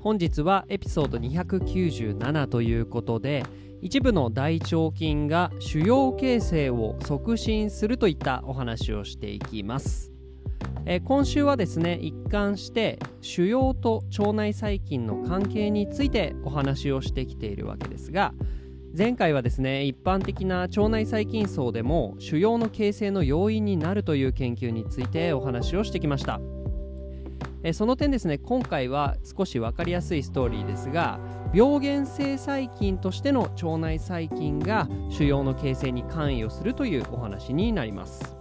本日はエピソード297ということで一部の大腸菌が腫瘍形成を促進するといったお話をしていきます、えー、今週はですね一貫して腫瘍と腸内細菌の関係についてお話をしてきているわけですが前回はですね一般的な腸内細菌層でも腫瘍の形成の要因になるという研究についてお話をしてきました。えその点ですね今回は少し分かりやすいストーリーですが病原性細菌としての腸内細菌が腫瘍の形成に関与するというお話になります。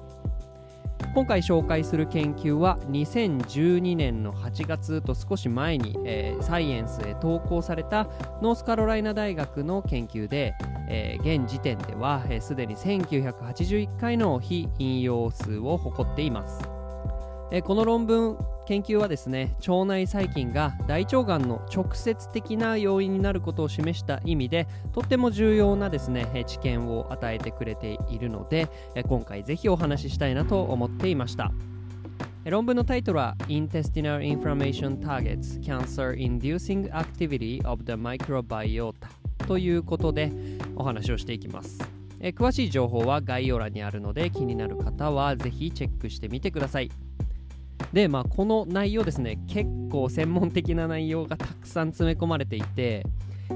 今回紹介する研究は2012年の8月と少し前に、えー、サイエンスへ投稿されたノースカロライナ大学の研究で、えー、現時点ではすで、に1981回の非引用数を誇っています、え、この論文研究はですね腸内細菌が大腸がんの直接的な要因になることを示した意味でとっても重要なですね知見を与えてくれているので今回ぜひお話ししたいなと思っていました。論文のタイトルは Intestinal Inflammation Targets Cancer Inducing Activity of the Microbiota ということでお話をしていきます。詳しい情報は概要欄にあるので気になる方はぜひチェックしてみてください。で、まあ、この内容ですね、結構専門的な内容がたくさん詰め込まれていて、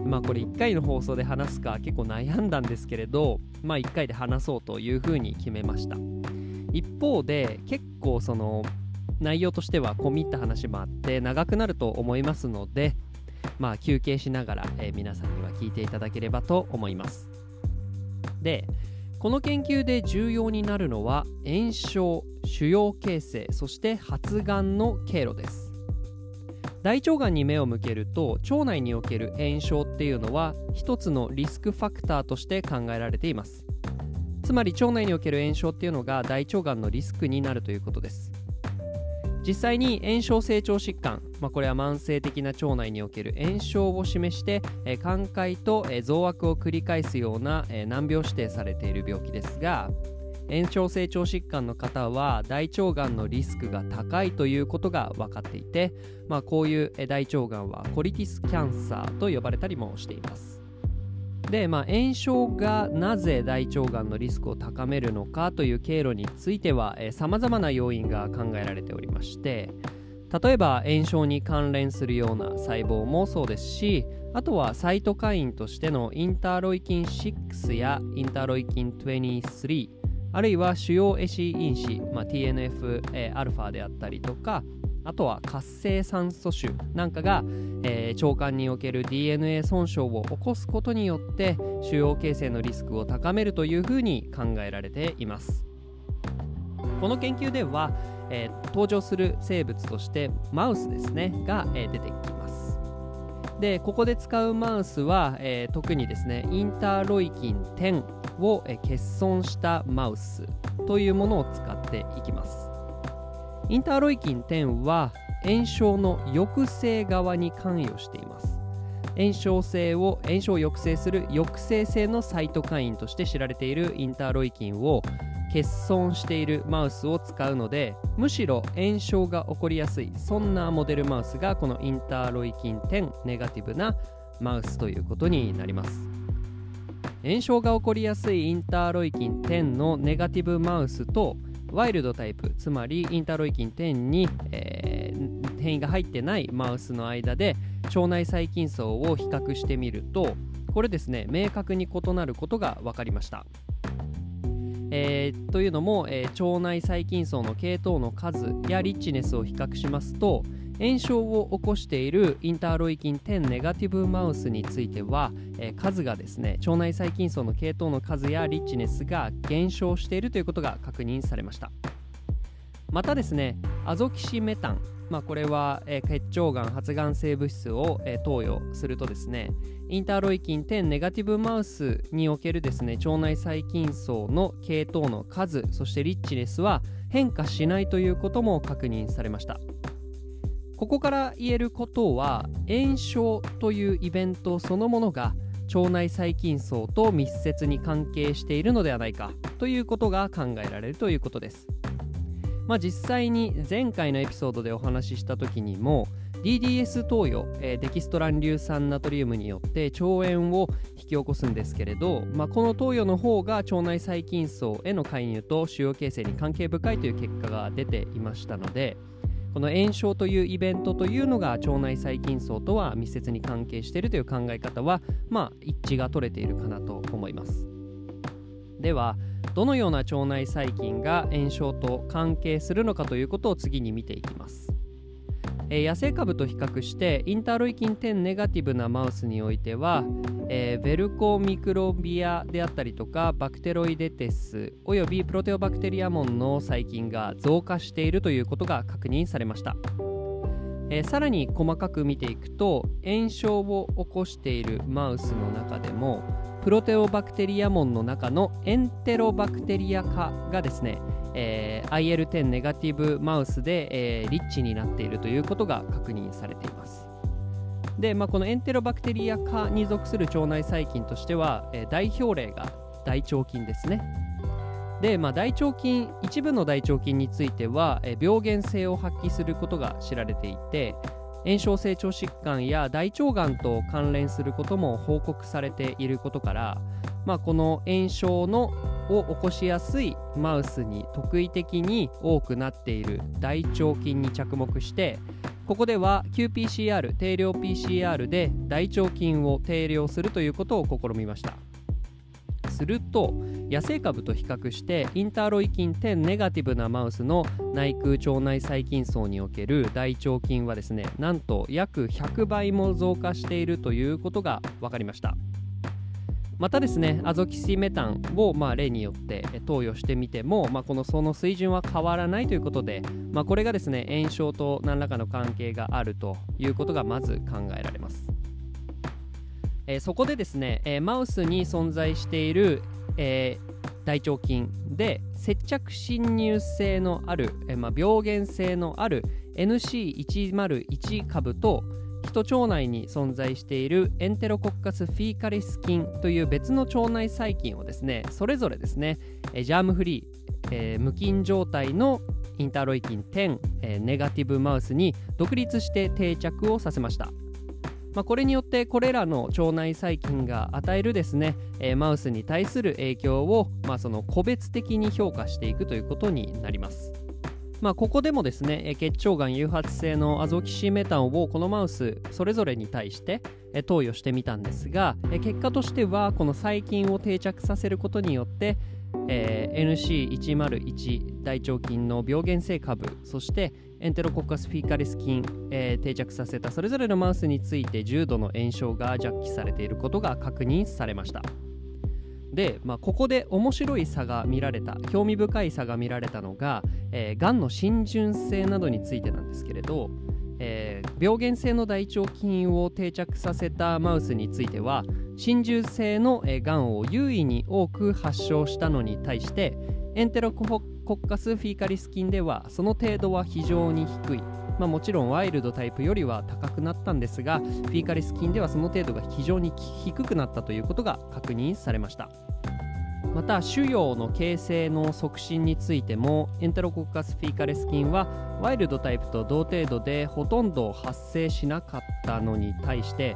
まあこれ1回の放送で話すか結構悩んだんですけれど、まあ1回で話そうというふうに決めました。一方で結構その内容としては込み入った話もあって長くなると思いますので、まあ休憩しながら、えー、皆さんには聞いていただければと思います。で、この研究で重要になるのは炎症腫瘍形成そして発がんの経路です。大腸がんに目を向けると腸内における炎症っていうのは一つのリスクファクターとして考えられています。つまり腸内における炎症っていうのが大腸がんのリスクになるということです。実際に炎症成長疾患、まあ、これは慢性的な腸内における炎症を示して、え寛解と、え増悪を繰り返すような、え難病指定されている病気ですが炎症成長疾患の方は大腸がんのリスクが高いということが分かっていて、まあ、こういう大腸がんはコリティスキャンサーと呼ばれたりもしています。で、まあ、炎症がなぜ大腸がんのリスクを高めるのかという経路についてはさまざまな要因が考えられておりまして例えば炎症に関連するような細胞もそうですしあとはサイトカインとしてのインターロイキン6やインターロイキン23あるいは主要エシ因子、まあ、TNF-α であったりとかあとは活性酸素種なんかが、えー、腸管における DNA 損傷を起こすことによって腫瘍形成のリスクを高めるというふうに考えられています。この研究では、えー、登場する生物としてマウスですねが、えー、出てきます。でここで使うマウスは、えー、特にですねインターロイキン10を、え欠損したマウスというものを使っていきます。インターロイキン10は炎症の抑制側に関与しています。炎症性を炎症を抑制する抑制性のサイトカインとして知られているインターロイキンを欠損しているマウスを使うのでむしろ炎症が起こりやすいそんなモデルマウスがこのインターロイキン10ネガティブなマウスということになります炎症が起こりやすいインターロイキン10のネガティブマウスとワイルドタイプつまりインターロイキン10に、えー、変異が入ってないマウスの間で腸内細菌層を比較してみるとこれですね明確に異なることが分かりました。えー、というのも、えー、腸内細菌層の系統の数やリッチネスを比較しますと炎症を起こしているインターロイキン10ネガティブマウスについては、えー、数がですね腸内細菌層の系統の数やリッチネスが減少しているということが確認されました。またですねアゾキシメタンまあ、これは、えー、血腸がん発がん性物質を、えー、投与するとですねインターロイキン10ネガティブマウスにおけるですね腸内細菌層の系統の数そしてリッチネスは変化しないということも確認されました。ここから言えることは炎症というイベントそのものが腸内細菌層と密接に関係しているのではないかということが考えられるということです。まあ、実際に前回のエピソードでお話しした時にも DDS 投与、えー、デキストラン硫酸ナトリウムによって腸炎を引き起こすんですけれど、まあ、この投与の方が腸内細菌層への介入と腫瘍形成に関係深いという結果が出ていましたのでこの炎症というイベントというのが腸内細菌層とは密接に関係しているという考え方は、まあ、一致が取れているかなと思います。ではどのような腸内細菌が炎症と関係するのかということを次に見ていきます。えー、野生株と比較してインターロイキン10ネガティブなマウスにおいては、えー、ベルコミクロビアであったりとかバクテロイデテスおよびプロテオバクテリアモンの細菌が増加しているということが確認されました。えー、さらに細かく見ていくと炎症を起こしているマウスの中でもプロテオバクテリア門の中のエンテロバクテリア化がですね、えー、IL10 ネガティブマウスで、えー、リッチになっているということが確認されています。で、まあ、このエンテロバクテリア化に属する腸内細菌としては、えー、代表例が大腸菌ですね。で、まあ、大腸菌一部の大腸菌については、え病原性を発揮することが知られていて炎症性腸疾患や大腸がんと関連することも報告されていることから、まあ、この炎症のを起こしやすいマウスに特異的に多くなっている大腸菌に着目してここでは qPCR 定量 PCR で大腸菌を定量するということを試みました。すると野生株と比較してインターロイキン10ネガティブなマウスの内空腸内細菌層における大腸菌はですねなんと約100倍も増加しているということが分かりましたまたですねアゾキシメタンをまあ例によって投与してみても、まあ、このその水準は変わらないということで、まあ、これがですね炎症と何らかの関係があるということがまず考えられます。えー、そこでですね、えー、マウスに存在している、えー、大腸菌で接着侵入性のある、えまあ、病原性のある NC101 株と人腸内に存在しているエンテロコッカスフィーカリス菌という別の腸内細菌をですねそれぞれですねジャームフリー、えー、無菌状態のインターロイキン10、えー、ネガティブマウスに独立して定着をさせましたまあ、これによってこれらの腸内細菌が与えるですね、えー、マウスに対する影響を、まあ、その個別的に評価していくということになります。まあ、ここでもですね血腸がん誘発性のアゾキシメタンをこのマウスそれぞれに対して投与してみたんですが結果としてはこの細菌を定着させることによってえー、NC101 大腸菌の病原性株そしてエンテロコッカスフィーカリス菌、えー、定着させたそれぞれのマウスについて重度の炎症が弱気されていることが確認されました。で、まあ、ここで面白い差が見られた興味深い差が見られたのが、えー、の浸潤性などについてなんですけれどえー、病原性の大腸菌を定着させたマウスについては浸潤性の、え、がんを優位に多く発症したのに対してエンテロコッカスフィーカリス菌ではその程度は非常に低い、まあ、もちろんワイルドタイプよりは高くなったんですがフィーカリス菌ではその程度が非常に低くなったということが確認されました。また腫瘍の形成の促進についてもエンテロコッカスフィーカレス菌はワイルドタイプと同程度でほとんど発生しなかったのに対して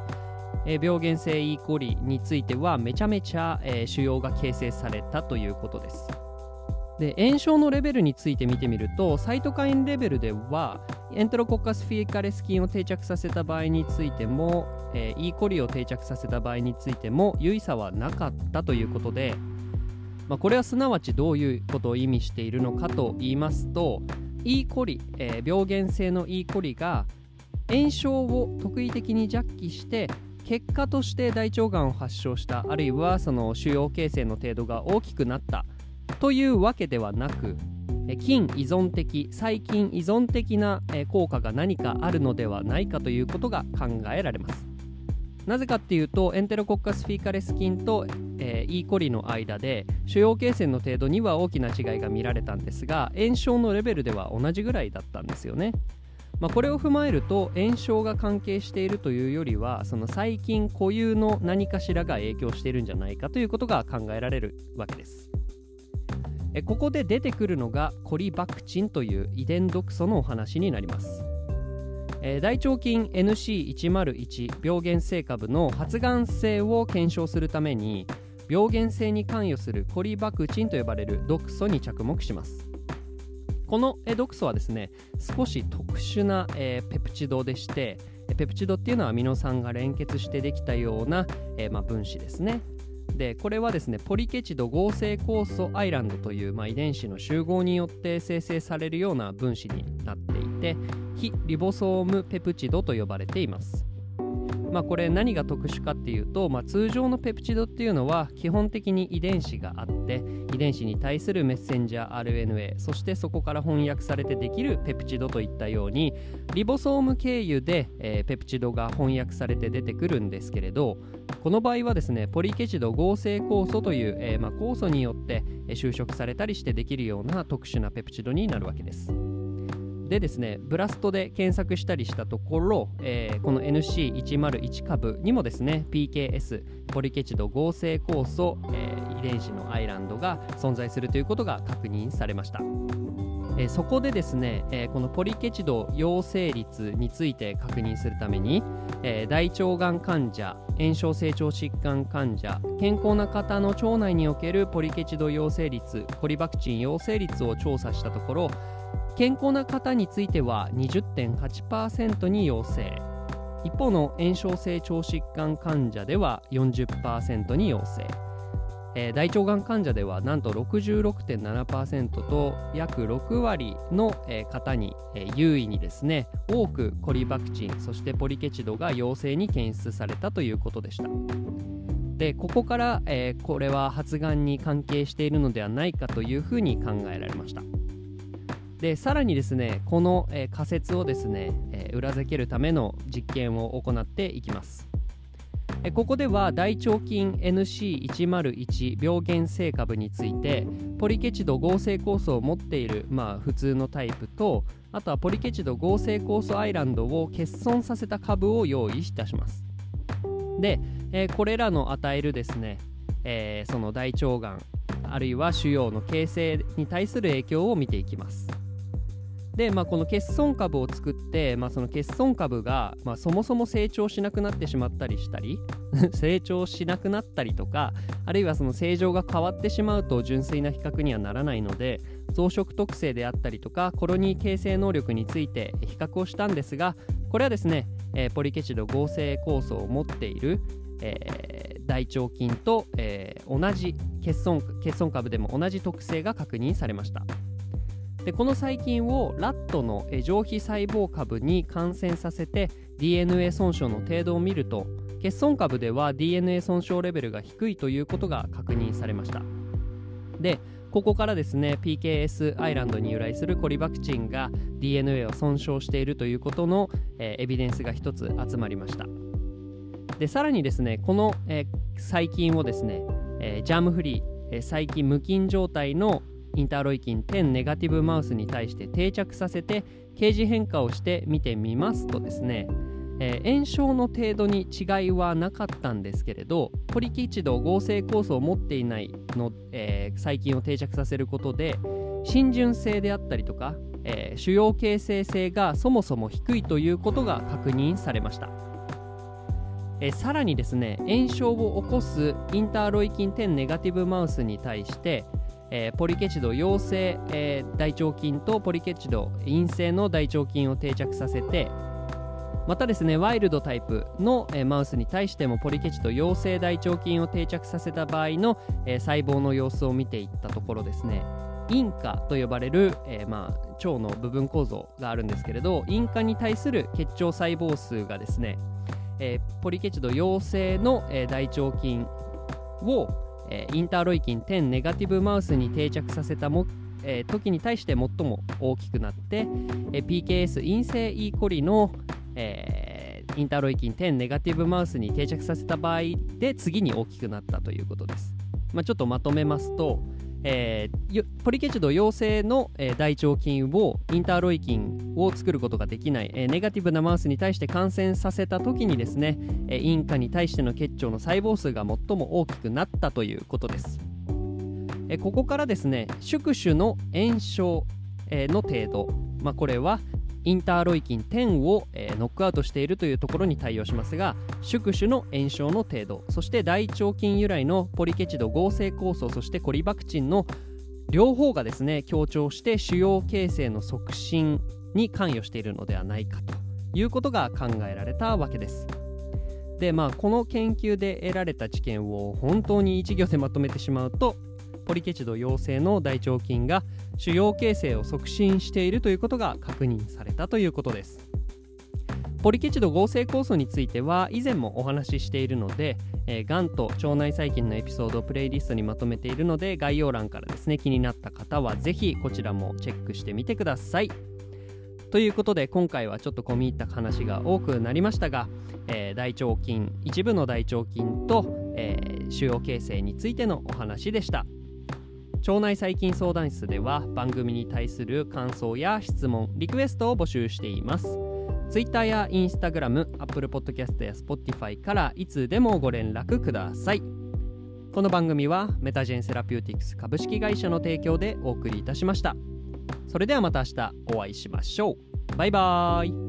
病原性 E. コリについてはめちゃめちゃ、えー、腫瘍が形成されたということですで炎症のレベルについて見てみるとサイトカインレベルではエンテロコッカスフィーカレス菌を定着させた場合についても、えー、イーコリを定着させた場合についても有意差はなかったということで、まあ、これはすなわちどういうことを意味しているのかと言いますとイーコリ、えー、病原性のイーコリが炎症を特異的に弱気して結果として大腸がんを発症したあるいはその腫瘍形成の程度が大きくなったというわけではなく菌依存的細菌依存的な効果が何かあるのではないかということが考えられます。なぜかっていうとエンテロコッカスフィーカレス菌と、えー、イーコリの間で腫瘍形成の程度には大きな違いが見られたんですが炎症のレベルでは同じぐらいだったんですよね。まあ、これを踏まえると炎症が関係しているというよりはその細菌固有の何かしらが影響しているんじゃないかということが考えられるわけです。えここで出てくるのがコリバクチンという遺伝毒素のお話になります。え大腸菌 NC101 病原性株の発がん性を検証するために病原性に関与するコリバクチンと呼ばれる毒素に着目します。この毒素はですね少し特殊な、えー、ペプチドでしてペプチドっていうのはアミノ酸が連結してできたような、えー、まあ、分子ですね。でこれはですねポリケチド合成酵素アイランドという、まあ、遺伝子の集合によって生成されるような分子になっていて非リボソームペプチドと呼ばれていますまあ、これ何が特殊かっていうと、まあ、通常のペプチドっていうのは基本的に遺伝子があって遺伝子に対するメッセンジャー RNA そしてそこから翻訳されてできるペプチドといったようにリボソーム経由で、えー、ペプチドが翻訳されて出てくるんですけれどこの場合はですねポリケチド合成酵素という、えー、まあ、酵素によって収縮されたりしてできるような特殊なペプチドになるわけです。でですね、ブラストで検索したりしたところ、えー、この NC101 株にもですね、PKS、ポリケチド合成酵素、えー、遺伝子のアイランドが存在するということが確認されました。え、そこでですね、え、このポリケチド陽性率について確認するために、え、大腸がん患者炎症成長疾患患者健康な方の腸内におけるポリケチド陽性率ポリバクチン陽性率を調査したところ健康な方については20.8%に陽性一方の炎症性腸疾患患者では40%に陽性、えー、大腸がん患者ではなんと66.7%と約6割の、えー、方に、えー、優位にですね多くコリバクチンそしてポリケチドが陽性に検出されたということでした。でここから、え、これは発がんに関係しているのではないかというふうに考えられました。でさらにですねこの、え、仮説をですね、え、裏付けるための実験を行っていきます、え、ここでは大腸菌 NC101 病原性株についてポリケチド合成酵素を持っている、まあ、普通のタイプとあとはポリケチド合成酵素アイランドを欠損させた株を用意いたします。で、え、これらの与えるですね、え、その大腸がんあるいは腫瘍の形成に対する影響を見ていきます。で、まあ、この欠損株を作って、まあ、その欠損株が、まあ、そもそも成長しなくなってしまったりしたり 成長しなくなったりとかあるいはその正常が変わってしまうと純粋な比較にはならないので増殖特性であったりとかコロニー形成能力について比較をしたんですがこれはですね、えー、ポリケチド合成酵素を持っている、えー、大腸菌と、えー、同じ欠損欠損株でも同じ特性が確認されました。でこの細菌をラットの上皮細胞株に感染させて DNA 損傷の程度を見ると欠損株では DNA 損傷レベルが低いということが確認されました。でここからですね PKS アイランドに由来するコリバクチンが DNA を損傷しているということの、えー、エビデンスが一つ集まりました。でさらにですねこの、えー、細菌をですね、えー、ジャームフリー、え細菌無菌状態のインターロイキン10ネガティブマウスに対して定着させて形状変化をして見てみますとですね、えー、炎症の程度に違いはなかったんですけれどポリキチド合成酵素を持っていないの、えー、細菌を定着させることで浸潤性であったりとか、えー、腫瘍形成性がそもそも低いということが確認されました。えさらにですね炎症を起こすインターロイキン10ネガティブマウスに対してえー、ポリケチド陽性、えー、大腸菌とポリケチド陰性の大腸菌を定着させてまたですねワイルドタイプの、えー、マウスに対してもポリケチド陽性大腸菌を定着させた場合の、え、細胞の様子を見ていったところですね。インカと呼ばれる、え、まあ、腸の部分構造があるんですけれどインカに対する血腸細胞数がですね、えポリケチド陽性の、え大腸菌をえインターロイキン10ネガティブマウスに定着させたも、えー、時に対して最も大きくなって、えー、PKS 陰性 E コリの、えー、インターロイキン10ネガティブマウスに定着させた場合で次に大きくなったということです。まあ、ちょっとまとめますと、えー、ポリケチド陽性の、えー、大腸菌をインターロイキンを作ることができない、えー、ネガティブなマウスに対して感染させた時にですね、えー、インカに対しての結腸の細胞数が最も大きくなったということです、えー、ここからですね宿主の炎症、えー、の程度、まあ、これはインターロイキン10を、えー、ノックアウトしているというところに対応しますが宿主の炎症の程度そして大腸菌由来のポリケチド合成酵素そしてコリバクチンの両方がですね強調して腫瘍形成の促進に関与しているのではないかということが考えられたわけです。でまあこの研究で得られた知見を本当に一行でまとめてしまうとポリケチド陽性の大腸菌が腫瘍形成を促進しているということが確認されたということです。ポリケチド合成酵素については以前もお話ししているので、えー、がんと腸内細菌のエピソードをプレイリストにまとめているので概要欄からですね気になった方はぜひこちらもチェックしてみてください。ということで今回はちょっと込み入った話が多くなりましたが、えー、大腸菌一部の大腸菌と、えー、腫瘍形成についてのお話でした。腸内細菌相談室では番組に対する感想や質問リクエストを募集しています。Twitter や Instagram、Apple Podcast や Spotify からいつでもご連絡ください。この番組はメタジェンセラピューティクス株式会社の提供でお送りいたしました。それではまた明日お会いしましょう。バイバーイ。